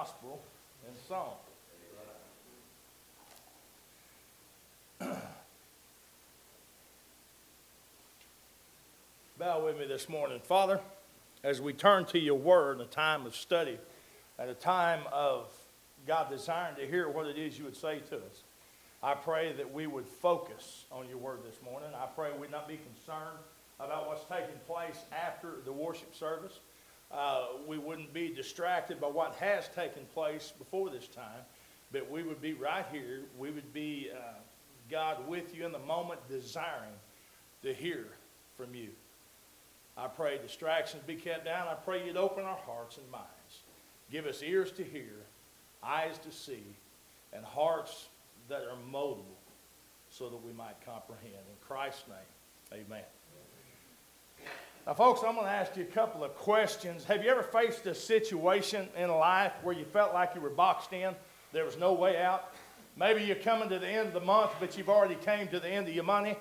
gospel in song. Bow with me this morning. Father, as we turn to your word in a time of study, at a time of God desiring to hear what it is you would say to us, I pray that we would focus on your word this morning. I pray we'd not be concerned about what's taking place after the worship service. Uh, we wouldn't be distracted by what has taken place before this time, but we would be right here. We would be, uh, God, with you in the moment, desiring to hear from you. I pray distractions be kept down. I pray you'd open our hearts and minds. Give us ears to hear, eyes to see, and hearts that are moldable so that we might comprehend. In Christ's name, amen. Now, folks, I'm going to ask you a couple of questions. Have you ever faced a situation in life where you felt like you were boxed in? There was no way out? Maybe you're coming to the end of the month, but you've already came to the end of your money.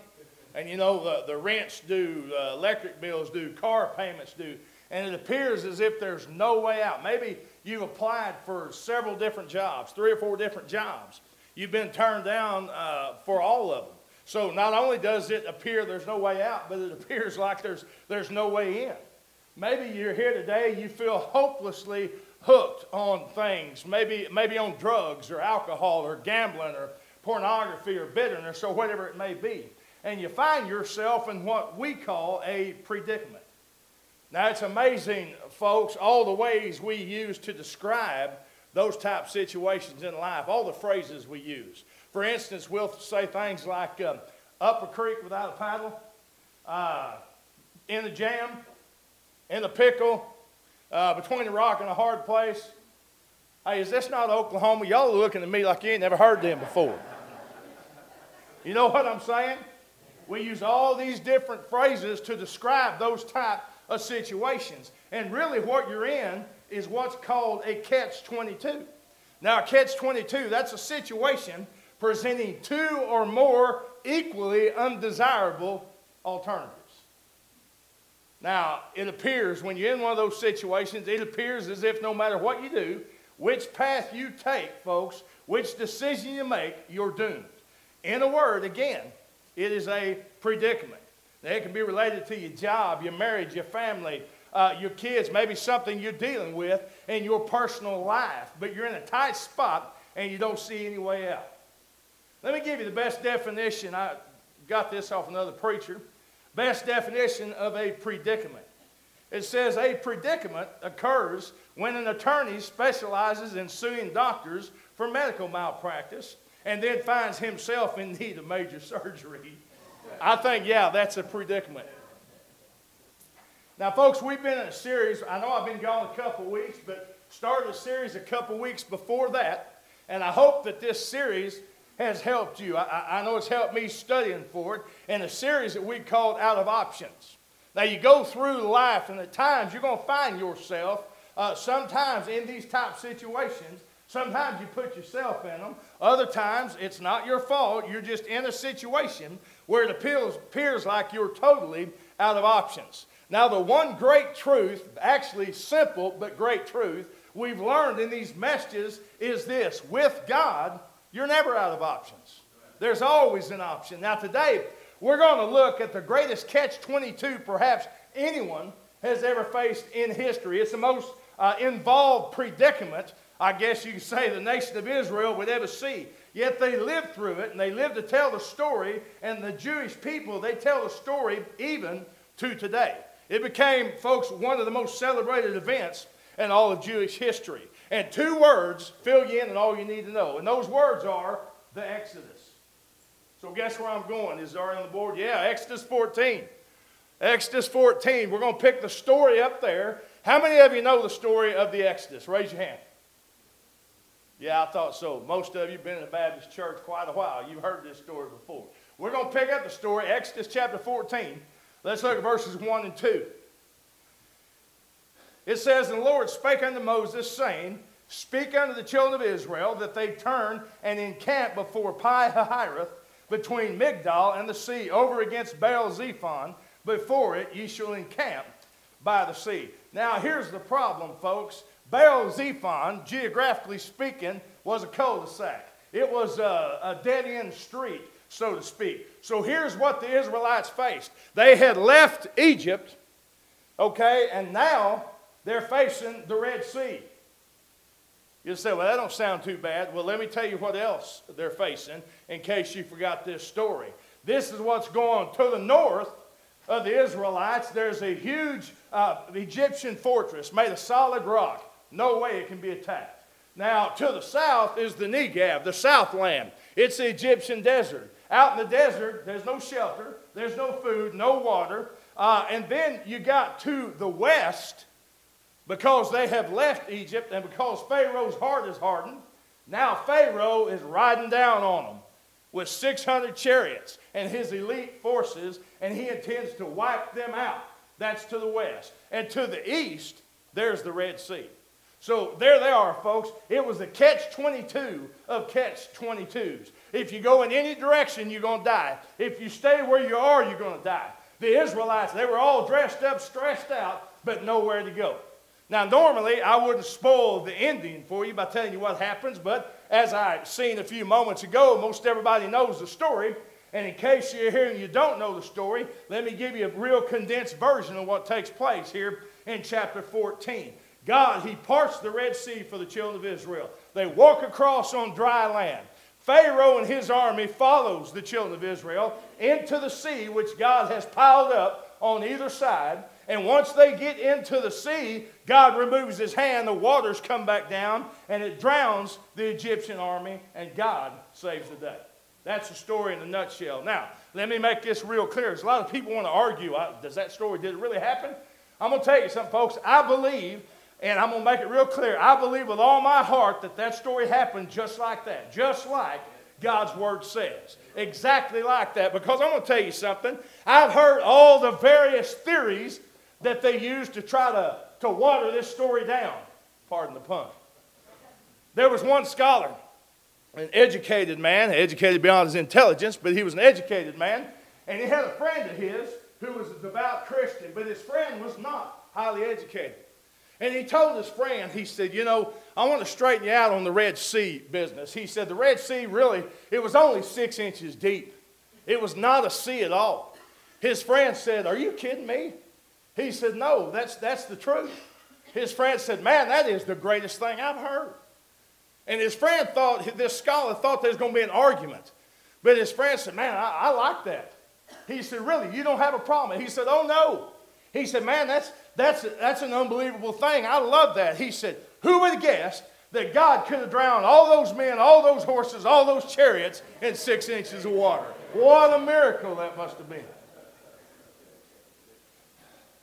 And you know, the, the rents due, uh, electric bills due, car payments due. And it appears as if there's no way out. Maybe you've applied for several different jobs, three or four different jobs. You've been turned down uh, for all of them. So not only does it appear there's no way out, but it appears like there's, there's no way in. Maybe you're here today, you feel hopelessly hooked on things, maybe, maybe on drugs or alcohol or gambling or pornography or bitterness or whatever it may be. And you find yourself in what we call a predicament. Now, it's amazing, folks, all the ways we use to describe those type situations in life, all the phrases we use. For instance, we'll say things like uh, up a creek without a paddle, uh, in the jam, in the pickle, uh, between a rock and a hard place. Hey, is this not Oklahoma? Y'all are looking at me like you ain't never heard them before. you know what I'm saying? We use all these different phrases to describe those type of situations. And really, what you're in is what's called a catch 22. Now, a catch 22, that's a situation presenting two or more equally undesirable alternatives. Now, it appears when you're in one of those situations, it appears as if no matter what you do, which path you take, folks, which decision you make, you're doomed. In a word, again, it is a predicament. Now, it can be related to your job, your marriage, your family, uh, your kids, maybe something you're dealing with in your personal life, but you're in a tight spot and you don't see any way out. Let me give you the best definition. I got this off another preacher. Best definition of a predicament. It says a predicament occurs when an attorney specializes in suing doctors for medical malpractice and then finds himself in need of major surgery. I think, yeah, that's a predicament. Now, folks, we've been in a series. I know I've been gone a couple weeks, but started a series a couple weeks before that. And I hope that this series has helped you. I, I know it's helped me studying for it. In a series that we called Out of Options. Now, you go through life, and at times you're going to find yourself uh, sometimes in these type situations. Sometimes you put yourself in them. Other times it's not your fault. You're just in a situation where it appears, appears like you're totally out of options. Now, the one great truth, actually simple but great truth, we've learned in these messages is this with God, you're never out of options. There's always an option. Now, today, we're going to look at the greatest catch 22 perhaps anyone has ever faced in history. It's the most uh, involved predicament, I guess you could say, the nation of Israel would ever see. Yet they lived through it and they lived to tell the story, and the Jewish people, they tell the story even to today. It became, folks, one of the most celebrated events in all of Jewish history. And two words fill you in and all you need to know. And those words are the Exodus. So guess where I'm going? Is it already on the board? Yeah, Exodus 14. Exodus 14. We're going to pick the story up there. How many of you know the story of the Exodus? Raise your hand. Yeah, I thought so. Most of you have been in a Baptist church quite a while. You've heard this story before. We're going to pick up the story, Exodus chapter 14. Let's look at verses 1 and 2. It says, And the Lord spake unto Moses, saying, Speak unto the children of Israel that they turn and encamp before Pi Hahiroth, between Migdol and the sea, over against Baal Zephon. Before it ye shall encamp by the sea. Now, here's the problem, folks. Baal Zephon, geographically speaking, was a cul-de-sac. It was a, a dead-end street, so to speak. So here's what the Israelites faced. They had left Egypt, okay, and now they're facing the Red Sea. You say, well, that don't sound too bad. Well, let me tell you what else they're facing in case you forgot this story. This is what's going on. To the north of the Israelites, there's a huge uh, Egyptian fortress made of solid rock. No way it can be attacked. Now, to the south is the Negev, the southland. It's the Egyptian desert. Out in the desert, there's no shelter, there's no food, no water. Uh, and then you got to the west, because they have left Egypt and because Pharaoh's heart is hardened, now Pharaoh is riding down on them with 600 chariots and his elite forces, and he intends to wipe them out. That's to the west. And to the east, there's the Red Sea. So there they are, folks. It was the catch 22 of catch 22s. If you go in any direction, you're going to die. If you stay where you are, you're going to die. The Israelites, they were all dressed up, stressed out, but nowhere to go. Now, normally, I wouldn't spoil the ending for you by telling you what happens, but as I've seen a few moments ago, most everybody knows the story. And in case you're here and you don't know the story, let me give you a real condensed version of what takes place here in chapter 14. God, He parts the Red Sea for the children of Israel. They walk across on dry land. Pharaoh and his army follows the children of Israel into the sea, which God has piled up on either side. And once they get into the sea, God removes his hand, the waters come back down, and it drowns the Egyptian army, and God saves the day. That's the story in a nutshell. Now, let me make this real clear. There's a lot of people want to argue uh, does that story, did it really happen? I'm going to tell you something, folks. I believe, and I'm going to make it real clear, I believe with all my heart that that story happened just like that, just like God's word says. Exactly like that. Because I'm going to tell you something. I've heard all the various theories that they used to try to, to water this story down. Pardon the pun. There was one scholar, an educated man, educated beyond his intelligence, but he was an educated man, and he had a friend of his who was a devout Christian, but his friend was not highly educated. And he told his friend, he said, You know, I want to straighten you out on the Red Sea business. He said, The Red Sea really, it was only six inches deep. It was not a sea at all. His friend said, Are you kidding me? He said, No, that's, that's the truth. His friend said, Man, that is the greatest thing I've heard. And his friend thought, this scholar thought there's going to be an argument. But his friend said, Man, I, I like that. He said, Really, you don't have a problem? He said, Oh, no. He said, Man, that's, that's, that's an unbelievable thing. I love that. He said, Who would have guessed that God could have drowned all those men, all those horses, all those chariots in six inches of water? What a miracle that must have been.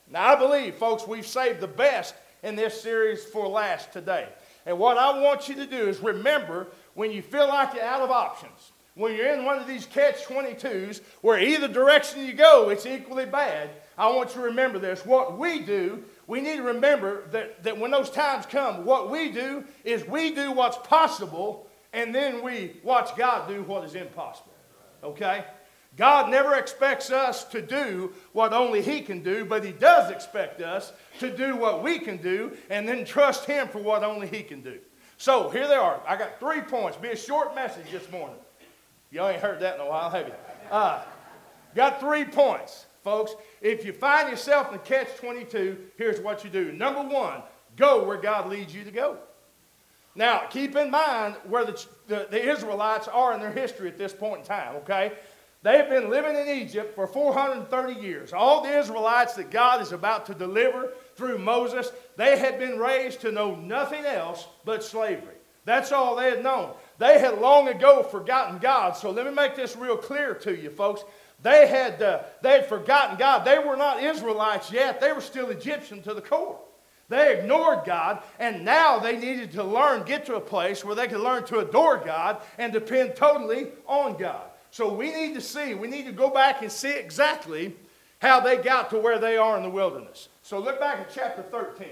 Now, I believe, folks, we've saved the best in this series for last today. And what I want you to do is remember when you feel like you're out of options, when you're in one of these catch 22s where either direction you go, it's equally bad, I want you to remember this. What we do, we need to remember that, that when those times come, what we do is we do what's possible and then we watch God do what is impossible. Okay? God never expects us to do what only He can do, but He does expect us to do what we can do and then trust Him for what only He can do. So here they are. I got three points. Be a short message this morning. Y'all ain't heard that in a while, have you? Uh, got three points folks. If you find yourself in catch 22, here's what you do. Number one, go where God leads you to go. Now, keep in mind where the, the, the Israelites are in their history at this point in time, okay? They've been living in Egypt for 430 years. All the Israelites that God is about to deliver through Moses, they had been raised to know nothing else but slavery. That's all they had known. They had long ago forgotten God. So let me make this real clear to you, folks. They had, uh, they had forgotten God. They were not Israelites yet, they were still Egyptian to the core. They ignored God, and now they needed to learn, get to a place where they could learn to adore God and depend totally on God. So we need to see, we need to go back and see exactly how they got to where they are in the wilderness. So look back at chapter 13,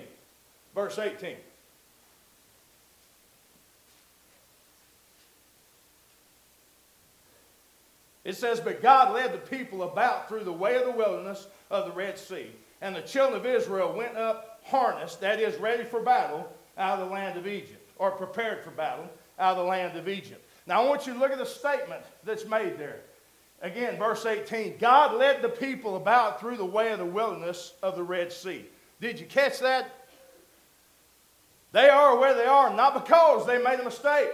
verse 18. It says, But God led the people about through the way of the wilderness of the Red Sea. And the children of Israel went up harnessed, that is, ready for battle, out of the land of Egypt, or prepared for battle out of the land of Egypt. Now I want you to look at the statement that's made there. Again, verse 18 God led the people about through the way of the wilderness of the Red Sea. Did you catch that? They are where they are, not because they made a mistake.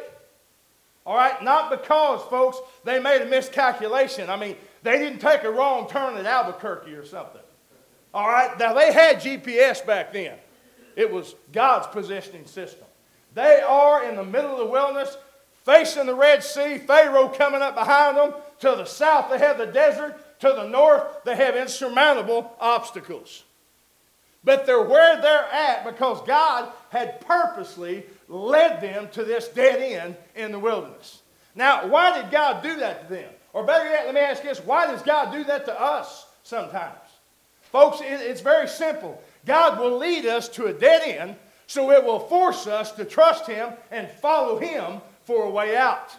All right? Not because, folks, they made a miscalculation. I mean, they didn't take a wrong turn at Albuquerque or something. All right? Now, they had GPS back then, it was God's positioning system. They are in the middle of the wilderness, facing the Red Sea, Pharaoh coming up behind them. To the south, they have the desert. To the north, they have insurmountable obstacles. But they're where they're at because God had purposely led them to this dead end in the wilderness. Now, why did God do that to them? Or better yet, let me ask you this why does God do that to us sometimes? Folks, it's very simple. God will lead us to a dead end, so it will force us to trust Him and follow Him for a way out.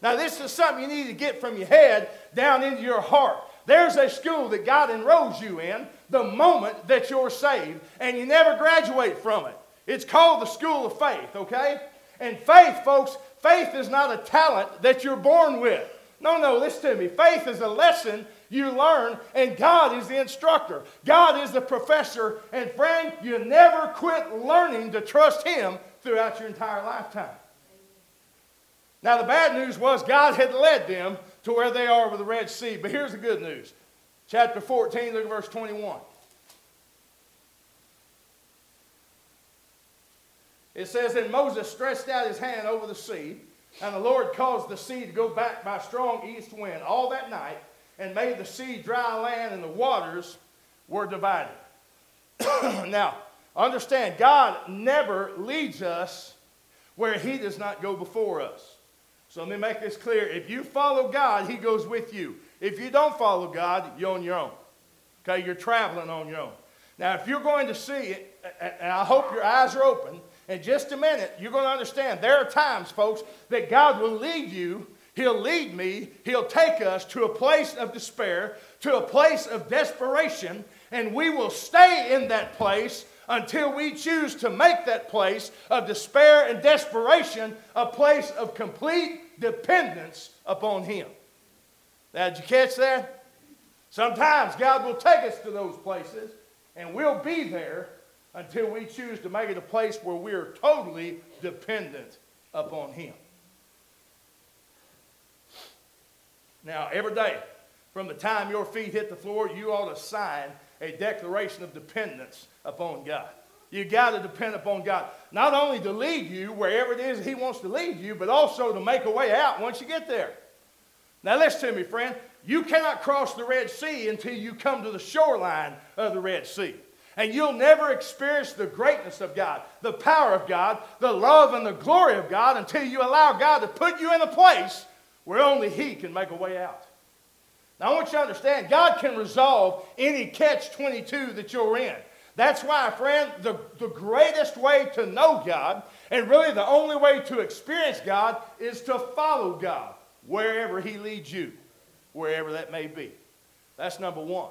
Now, this is something you need to get from your head down into your heart. There's a school that God enrolls you in the moment that you're saved, and you never graduate from it. It's called the school of faith, okay? And faith, folks, faith is not a talent that you're born with. No, no, listen to me. Faith is a lesson you learn, and God is the instructor. God is the professor. And friend, you never quit learning to trust Him throughout your entire lifetime. Now, the bad news was God had led them to where they are with the Red Sea. But here's the good news. Chapter 14, look at verse 21. It says, And Moses stretched out his hand over the sea, and the Lord caused the sea to go back by strong east wind all that night, and made the sea dry land, and the waters were divided. now, understand, God never leads us where He does not go before us. So let me make this clear. If you follow God, He goes with you. If you don't follow God, you're on your own. Okay, you're traveling on your own. Now, if you're going to see it, and I hope your eyes are open, in just a minute, you're going to understand there are times, folks, that God will lead you. He'll lead me. He'll take us to a place of despair, to a place of desperation, and we will stay in that place until we choose to make that place of despair and desperation a place of complete dependence upon Him. Now, did you catch that? Sometimes God will take us to those places, and we'll be there until we choose to make it a place where we are totally dependent upon Him. Now, every day, from the time your feet hit the floor, you ought to sign a declaration of dependence upon God. You got to depend upon God. Not only to lead you wherever it is He wants to lead you, but also to make a way out once you get there. Now, listen to me, friend. You cannot cross the Red Sea until you come to the shoreline of the Red Sea. And you'll never experience the greatness of God, the power of God, the love and the glory of God until you allow God to put you in a place where only He can make a way out. Now, I want you to understand God can resolve any catch 22 that you're in. That's why, friend, the, the greatest way to know God, and really the only way to experience God, is to follow God wherever He leads you, wherever that may be. That's number one.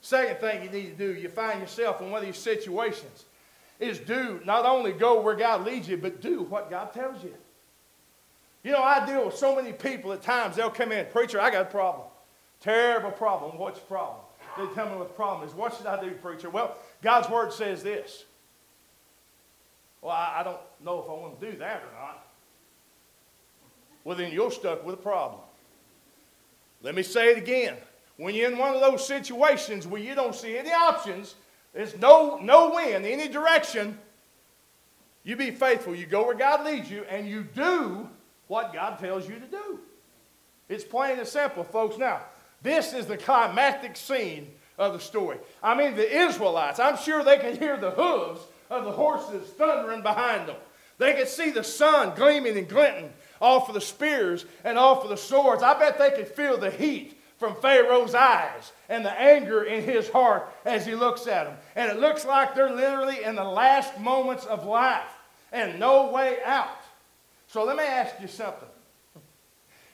Second thing you need to do, you find yourself in one of these situations, is do not only go where God leads you, but do what God tells you. You know, I deal with so many people at times, they'll come in, Preacher, I got a problem. Terrible problem. What's the problem? They tell me what the problem is. What should I do, preacher? Well, God's word says this. Well, I, I don't know if I want to do that or not. Well, then you're stuck with a problem. Let me say it again. When you're in one of those situations where you don't see any options, there's no, no win, any direction, you be faithful. You go where God leads you, and you do what God tells you to do. It's plain and simple, folks. Now, this is the climactic scene of the story. I mean, the Israelites, I'm sure they can hear the hooves of the horses thundering behind them. They could see the sun gleaming and glinting off of the spears and off of the swords. I bet they could feel the heat from Pharaoh's eyes and the anger in his heart as he looks at them. And it looks like they're literally in the last moments of life and no way out. So let me ask you something.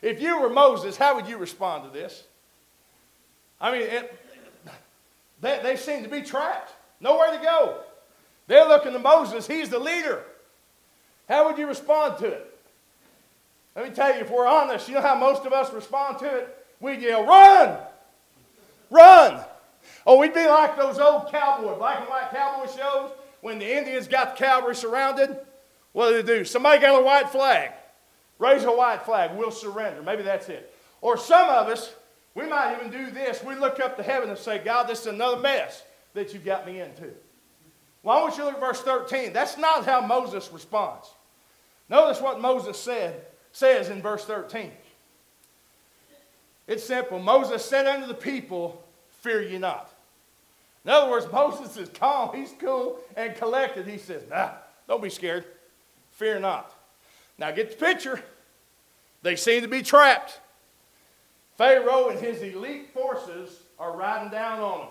If you were Moses, how would you respond to this? I mean, it, they, they seem to be trapped, nowhere to go. They're looking to Moses, he's the leader. How would you respond to it? Let me tell you, if we're honest, you know how most of us respond to it? We'd yell, run! Run! Oh, we'd be like those old cowboy, black and white cowboy shows when the Indians got the cavalry surrounded. What do they do? Somebody got a white flag. Raise a white flag. We'll surrender. Maybe that's it. Or some of us, we might even do this. We look up to heaven and say, God, this is another mess that you've got me into. Well, don't you look at verse 13. That's not how Moses responds. Notice what Moses said, says in verse 13. It's simple. Moses said unto the people, Fear ye not. In other words, Moses is calm, he's cool and collected. He says, Nah, don't be scared. Fear not. Now get the picture. They seem to be trapped. Pharaoh and his elite forces are riding down on them.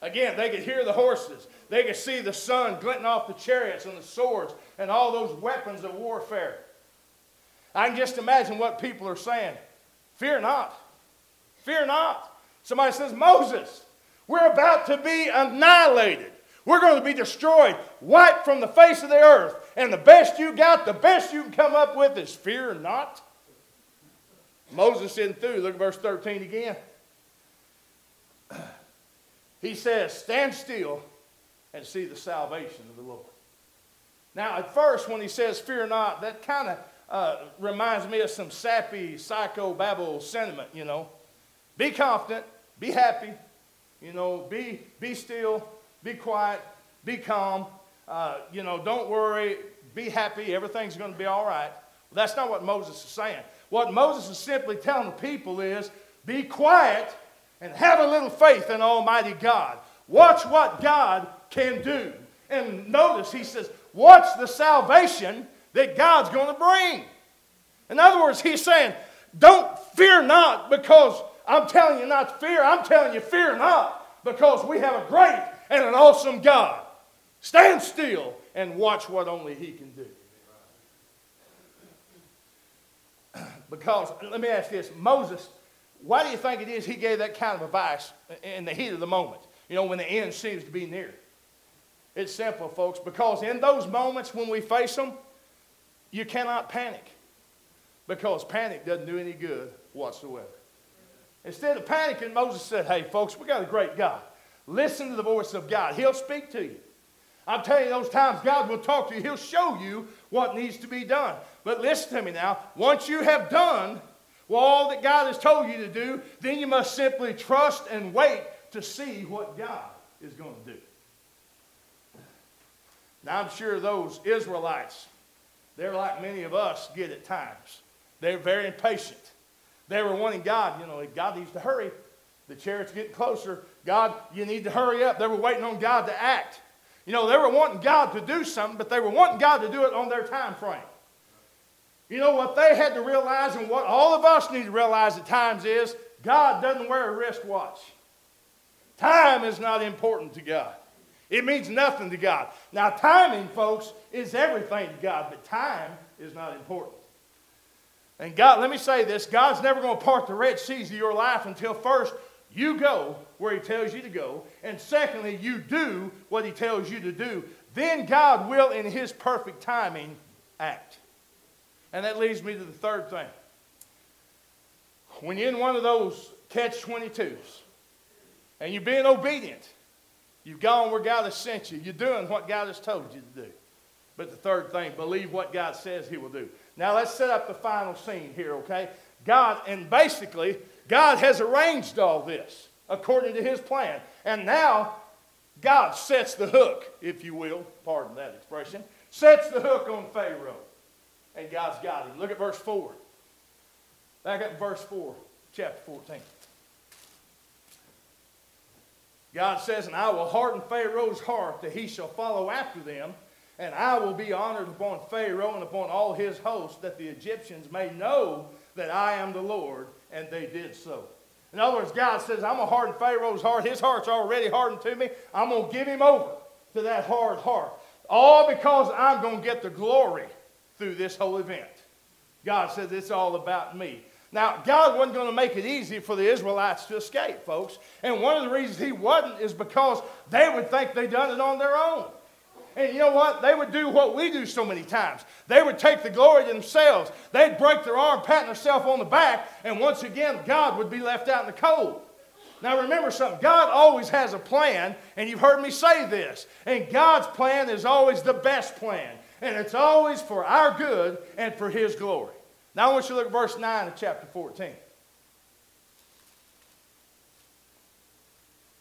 Again, they could hear the horses. They could see the sun glinting off the chariots and the swords and all those weapons of warfare. I can just imagine what people are saying. Fear not. Fear not. Somebody says, Moses, we're about to be annihilated. We're going to be destroyed, wiped from the face of the earth. And the best you got, the best you can come up with is fear not. Moses isn't through. Look at verse 13 again. He says, Stand still and see the salvation of the Lord. Now, at first, when he says, Fear not, that kind of uh, reminds me of some sappy, psycho babble sentiment, you know. Be confident, be happy, you know, be, be still, be quiet, be calm, uh, you know, don't worry, be happy, everything's going to be all right. Well, that's not what Moses is saying. What Moses is simply telling the people is be quiet and have a little faith in Almighty God. Watch what God can do. And notice he says, watch the salvation that God's going to bring. In other words, he's saying, don't fear not because I'm telling you not to fear. I'm telling you, fear not because we have a great and an awesome God. Stand still and watch what only he can do. Because, let me ask this Moses, why do you think it is he gave that kind of advice in the heat of the moment? You know, when the end seems to be near. It's simple, folks, because in those moments when we face them, you cannot panic because panic doesn't do any good whatsoever. Instead of panicking, Moses said, Hey, folks, we got a great God. Listen to the voice of God, He'll speak to you. I'm telling you, those times God will talk to you, He'll show you what needs to be done. But listen to me now. Once you have done all that God has told you to do, then you must simply trust and wait to see what God is going to do. Now, I'm sure those Israelites, they're like many of us get at times. They're very impatient. They were wanting God, you know, God needs to hurry. The chariot's getting closer. God, you need to hurry up. They were waiting on God to act. You know, they were wanting God to do something, but they were wanting God to do it on their time frame. You know what they had to realize, and what all of us need to realize at times is God doesn't wear a wristwatch. Time is not important to God. It means nothing to God. Now, timing, folks, is everything to God, but time is not important. And God, let me say this God's never going to part the Red Seas of your life until first you go where He tells you to go, and secondly, you do what He tells you to do. Then God will, in His perfect timing, act. And that leads me to the third thing. When you're in one of those catch 22s and you're being obedient, you've gone where God has sent you, you're doing what God has told you to do. But the third thing, believe what God says He will do. Now let's set up the final scene here, okay? God, and basically, God has arranged all this according to His plan. And now, God sets the hook, if you will, pardon that expression, sets the hook on Pharaoh and God's got him. Look at verse 4. Back up verse 4, chapter 14. God says, And I will harden Pharaoh's heart that he shall follow after them, and I will be honored upon Pharaoh and upon all his hosts, that the Egyptians may know that I am the Lord, and they did so. In other words, God says, I'm going to harden Pharaoh's heart. His heart's already hardened to me. I'm going to give him over to that hard heart. All because I'm going to get the glory through this whole event. God says it's all about me. Now, God wasn't going to make it easy for the Israelites to escape, folks. And one of the reasons He wasn't is because they would think they'd done it on their own. And you know what? They would do what we do so many times. They would take the glory to themselves. They'd break their arm, patting themselves on the back, and once again, God would be left out in the cold. Now remember something God always has a plan, and you've heard me say this. And God's plan is always the best plan, and it's always for our good and for His glory. Now I want you to look at verse 9 of chapter 14.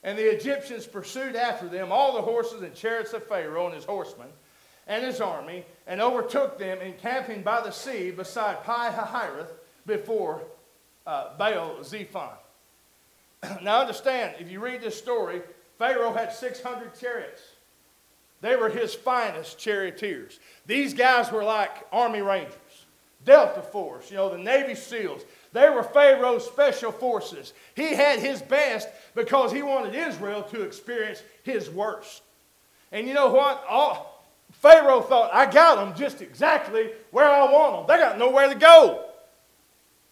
And the Egyptians pursued after them all the horses and chariots of Pharaoh and his horsemen and his army, and overtook them encamping by the sea beside Pi Hahiroth before uh, Baal Zephon. now understand, if you read this story, Pharaoh had 600 chariots. They were his finest charioteers. These guys were like army rangers, Delta Force, you know, the Navy SEALs. They were Pharaoh's special forces. He had his best because he wanted Israel to experience his worst. And you know what? All, Pharaoh thought, I got them just exactly where I want them. They got nowhere to go.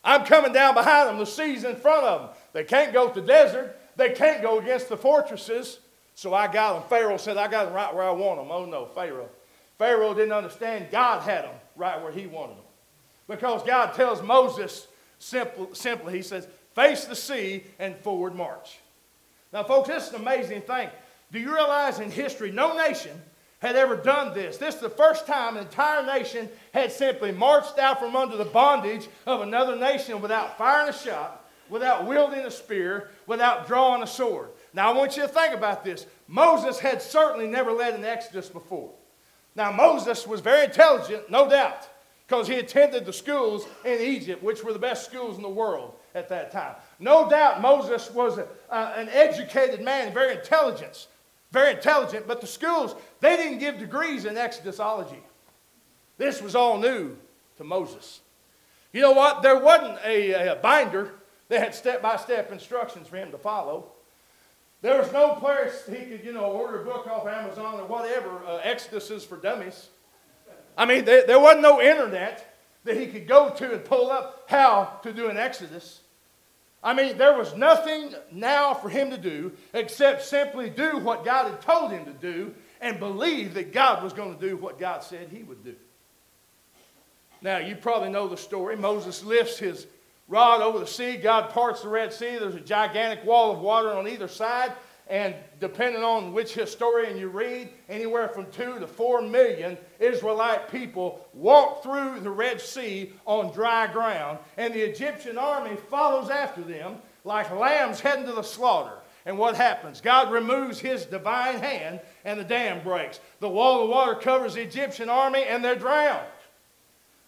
I'm coming down behind them. The sea's in front of them. They can't go to the desert. They can't go against the fortresses. So I got them. Pharaoh said, I got them right where I want them. Oh no, Pharaoh. Pharaoh didn't understand God had them right where he wanted them. Because God tells Moses simple, simply, he says, face the sea and forward march. Now, folks, this is an amazing thing. Do you realize in history, no nation had ever done this. This is the first time an entire nation had simply marched out from under the bondage of another nation without firing a shot, without wielding a spear, without drawing a sword. Now, I want you to think about this. Moses had certainly never led an exodus before. Now, Moses was very intelligent, no doubt, because he attended the schools in Egypt, which were the best schools in the world at that time. No doubt Moses was a, uh, an educated man, very intelligent very intelligent, but the schools, they didn't give degrees in Exodusology. This was all new to Moses. You know what? There wasn't a, a binder that had step by step instructions for him to follow. There was no place he could, you know, order a book off Amazon or whatever, uh, Exoduses for Dummies. I mean, there, there wasn't no internet that he could go to and pull up how to do an Exodus. I mean, there was nothing now for him to do except simply do what God had told him to do and believe that God was going to do what God said he would do. Now, you probably know the story. Moses lifts his rod over the sea. God parts the Red Sea. There's a gigantic wall of water on either side. And depending on which historian you read, anywhere from two to four million Israelite people walk through the Red Sea on dry ground, and the Egyptian army follows after them like lambs heading to the slaughter. And what happens? God removes his divine hand, and the dam breaks. The wall of water covers the Egyptian army, and they're drowned.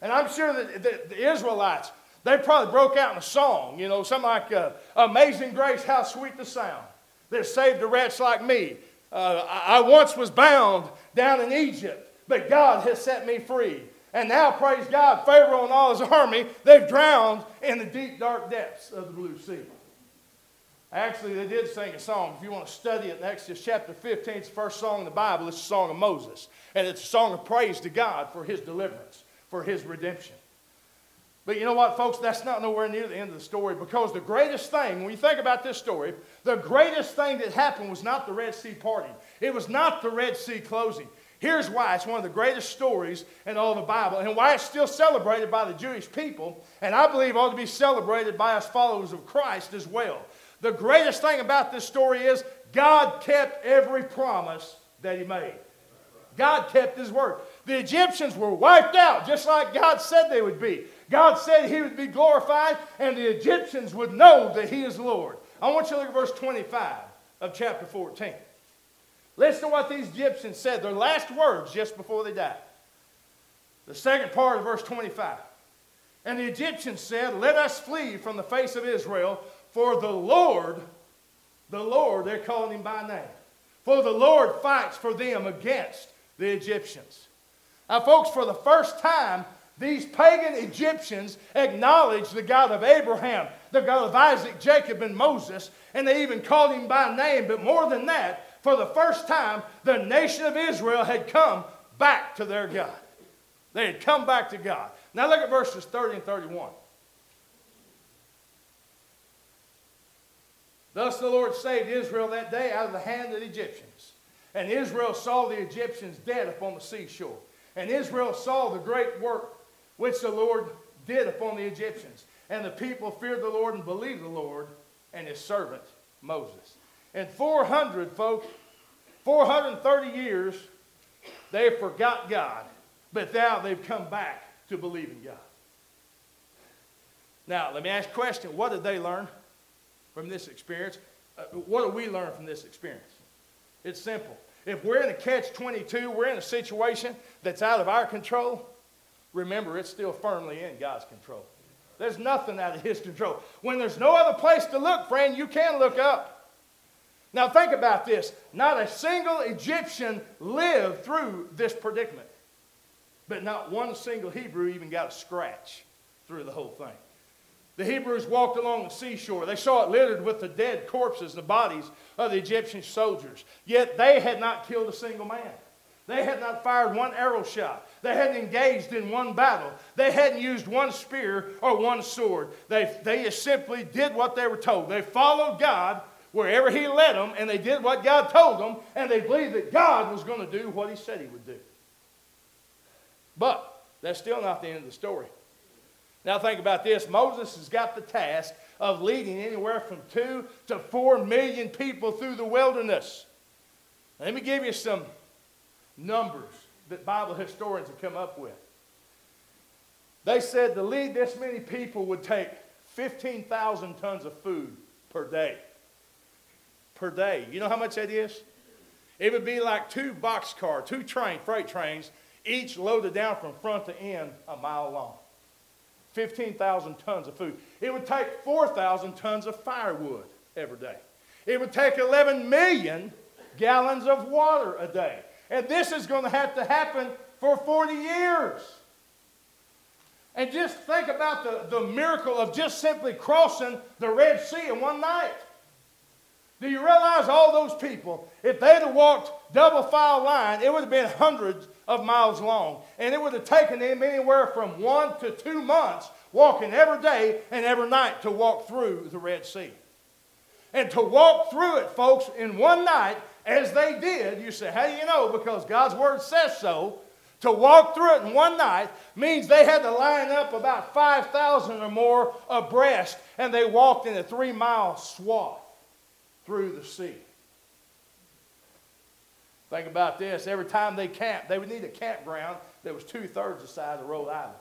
And I'm sure that the, Israelites, they probably broke out in a song, you know, something like uh, Amazing Grace, How Sweet the Sound that saved a wretch like me. Uh, I once was bound down in Egypt, but God has set me free. And now, praise God, Pharaoh and all his army, they've drowned in the deep, dark depths of the Blue Sea. Actually, they did sing a song. If you want to study it in Exodus chapter 15, it's the first song in the Bible. It's the song of Moses. And it's a song of praise to God for his deliverance, for his redemption. But you know what, folks? That's not nowhere near the end of the story because the greatest thing, when you think about this story, the greatest thing that happened was not the Red Sea parting. It was not the Red Sea closing. Here's why it's one of the greatest stories in all the Bible and why it's still celebrated by the Jewish people, and I believe ought to be celebrated by us followers of Christ as well. The greatest thing about this story is God kept every promise that He made. God kept His word. The Egyptians were wiped out just like God said they would be. God said he would be glorified and the Egyptians would know that he is Lord. I want you to look at verse 25 of chapter 14. Listen to what these Egyptians said, their last words just before they died. The second part of verse 25. And the Egyptians said, Let us flee from the face of Israel, for the Lord, the Lord, they're calling him by name, for the Lord fights for them against the Egyptians. Now, folks, for the first time, these pagan Egyptians acknowledged the God of Abraham, the God of Isaac, Jacob, and Moses, and they even called him by name. But more than that, for the first time, the nation of Israel had come back to their God. They had come back to God. Now look at verses 30 and 31. Thus the Lord saved Israel that day out of the hand of the Egyptians. And Israel saw the Egyptians dead upon the seashore. And Israel saw the great work which the Lord did upon the Egyptians. And the people feared the Lord and believed the Lord and his servant Moses. In 400, folks, 430 years, they forgot God, but now they've come back to believe in God. Now, let me ask a question. What did they learn from this experience? Uh, what do we learn from this experience? It's simple. If we're in a catch 22, we're in a situation that's out of our control, remember, it's still firmly in God's control. There's nothing out of His control. When there's no other place to look, friend, you can look up. Now, think about this. Not a single Egyptian lived through this predicament, but not one single Hebrew even got a scratch through the whole thing. The Hebrews walked along the seashore. They saw it littered with the dead corpses the bodies of the Egyptian soldiers. Yet they had not killed a single man. They had not fired one arrow shot. They hadn't engaged in one battle. They hadn't used one spear or one sword. They, they just simply did what they were told. They followed God wherever He led them, and they did what God told them, and they believed that God was going to do what He said He would do. But that's still not the end of the story. Now, think about this Moses has got the task of leading anywhere from two to four million people through the wilderness. Let me give you some numbers that Bible historians have come up with. They said to lead this many people would take 15,000 tons of food per day. Per day. You know how much that is? It would be like two boxcar, two train, freight trains, each loaded down from front to end a mile long. 15,000 tons of food. It would take 4,000 tons of firewood every day. It would take 11 million gallons of water a day. And this is going to have to happen for 40 years. And just think about the, the miracle of just simply crossing the Red Sea in one night. Do you realize all those people, if they'd have walked double file line, it would have been hundreds of miles long. And it would have taken them anywhere from one to two months walking every day and every night to walk through the Red Sea. And to walk through it, folks, in one night, as they did, you say, how do you know? Because God's Word says so. To walk through it in one night means they had to line up about 5,000 or more abreast, and they walked in a three mile swath through the sea. Think about this. Every time they camped, they would need a campground that was two thirds the size of Rhode Island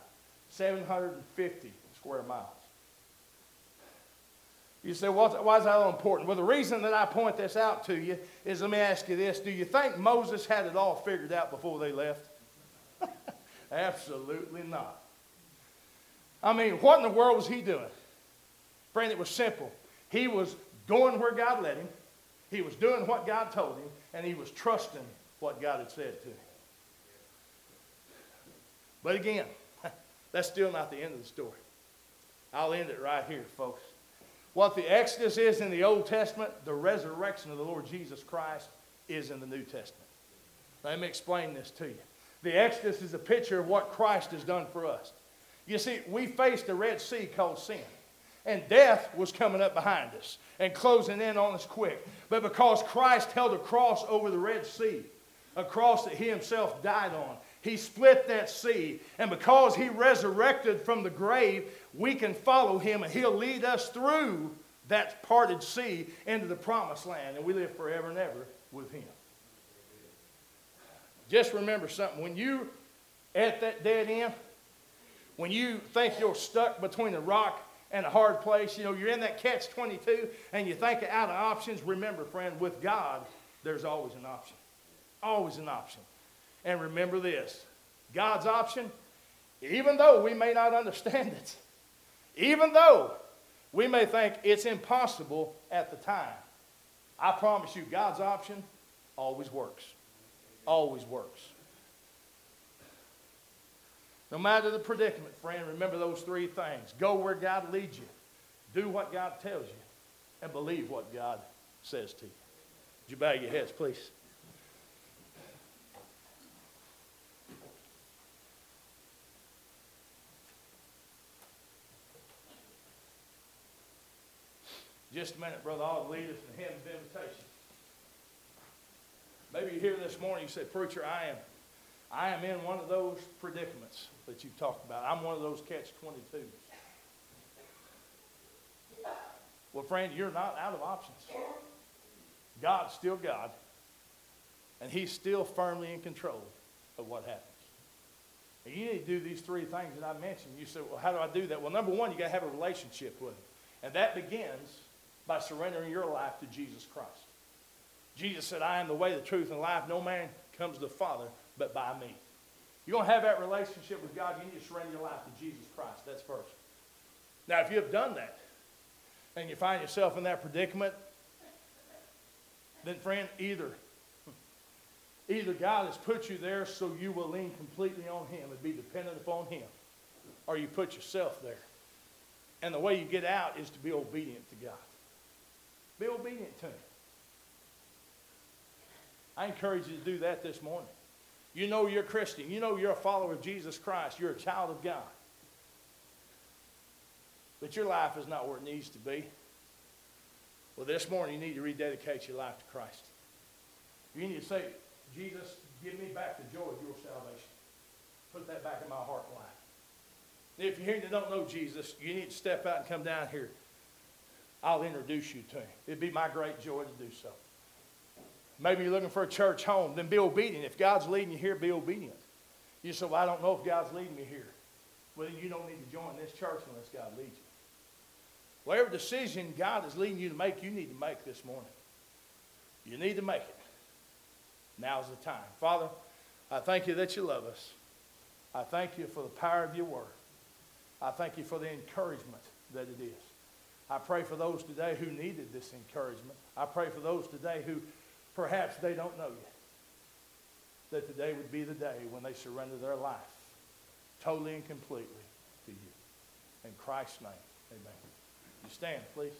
750 square miles. You say, well, why is that all important? Well, the reason that I point this out to you is let me ask you this. Do you think Moses had it all figured out before they left? Absolutely not. I mean, what in the world was he doing? Friend, it was simple. He was going where God led him, he was doing what God told him, and he was trusting what God had said to him. But again, that's still not the end of the story. I'll end it right here, folks. What the Exodus is in the Old Testament, the resurrection of the Lord Jesus Christ is in the New Testament. Let me explain this to you. The Exodus is a picture of what Christ has done for us. You see, we faced a Red Sea called sin and death was coming up behind us and closing in on us quick. But because Christ held a cross over the Red Sea, a cross that he himself died on, he split that sea. And because he resurrected from the grave, we can follow him and he'll lead us through that parted sea into the promised land. And we live forever and ever with him. Just remember something. When you at that dead end, when you think you're stuck between a rock and a hard place. You know, you're in that catch 22 and you think out of options. Remember, friend, with God, there's always an option. Always an option. And remember this God's option, even though we may not understand it, even though we may think it's impossible at the time, I promise you, God's option always works. Always works. No matter the predicament, friend, remember those three things. Go where God leads you, do what God tells you, and believe what God says to you. Would you bow your heads, please? Just a minute, Brother I'll lead us in the hymn of invitation. Maybe you're here this morning, you said, Preacher, I am, I am in one of those predicaments that you've talked about. I'm one of those catch 22s. Well, friend, you're not out of options. God's still God, and He's still firmly in control of what happens. And you need to do these three things that I mentioned. You say, well, how do I do that? Well, number one, you got to have a relationship with Him. And that begins by surrendering your life to Jesus Christ. Jesus said, I am the way, the truth, and life. No man comes to the Father but by me. You're going to have that relationship with God, you need to surrender your life to Jesus Christ. That's first. Now, if you have done that, and you find yourself in that predicament, then friend, either either God has put you there so you will lean completely on Him and be dependent upon Him, or you put yourself there. And the way you get out is to be obedient to God. Be obedient to Him. I encourage you to do that this morning. You know you're Christian. You know you're a follower of Jesus Christ. You're a child of God. But your life is not where it needs to be. Well, this morning you need to rededicate your life to Christ. You need to say, Jesus, give me back the joy of your salvation. Put that back in my heart and life. If you're here and you don't know Jesus, you need to step out and come down here. I'll introduce you to him. It'd be my great joy to do so. Maybe you're looking for a church home, then be obedient. If God's leading you here, be obedient. You say, Well, I don't know if God's leading me here. Well, you don't need to join this church unless God leads you. Whatever decision God is leading you to make, you need to make this morning. You need to make it. Now's the time. Father, I thank you that you love us. I thank you for the power of your word. I thank you for the encouragement that it is. I pray for those today who needed this encouragement. I pray for those today who perhaps they don't know yet. That today would be the day when they surrender their life totally and completely to you. In Christ's name, amen. You stand, please.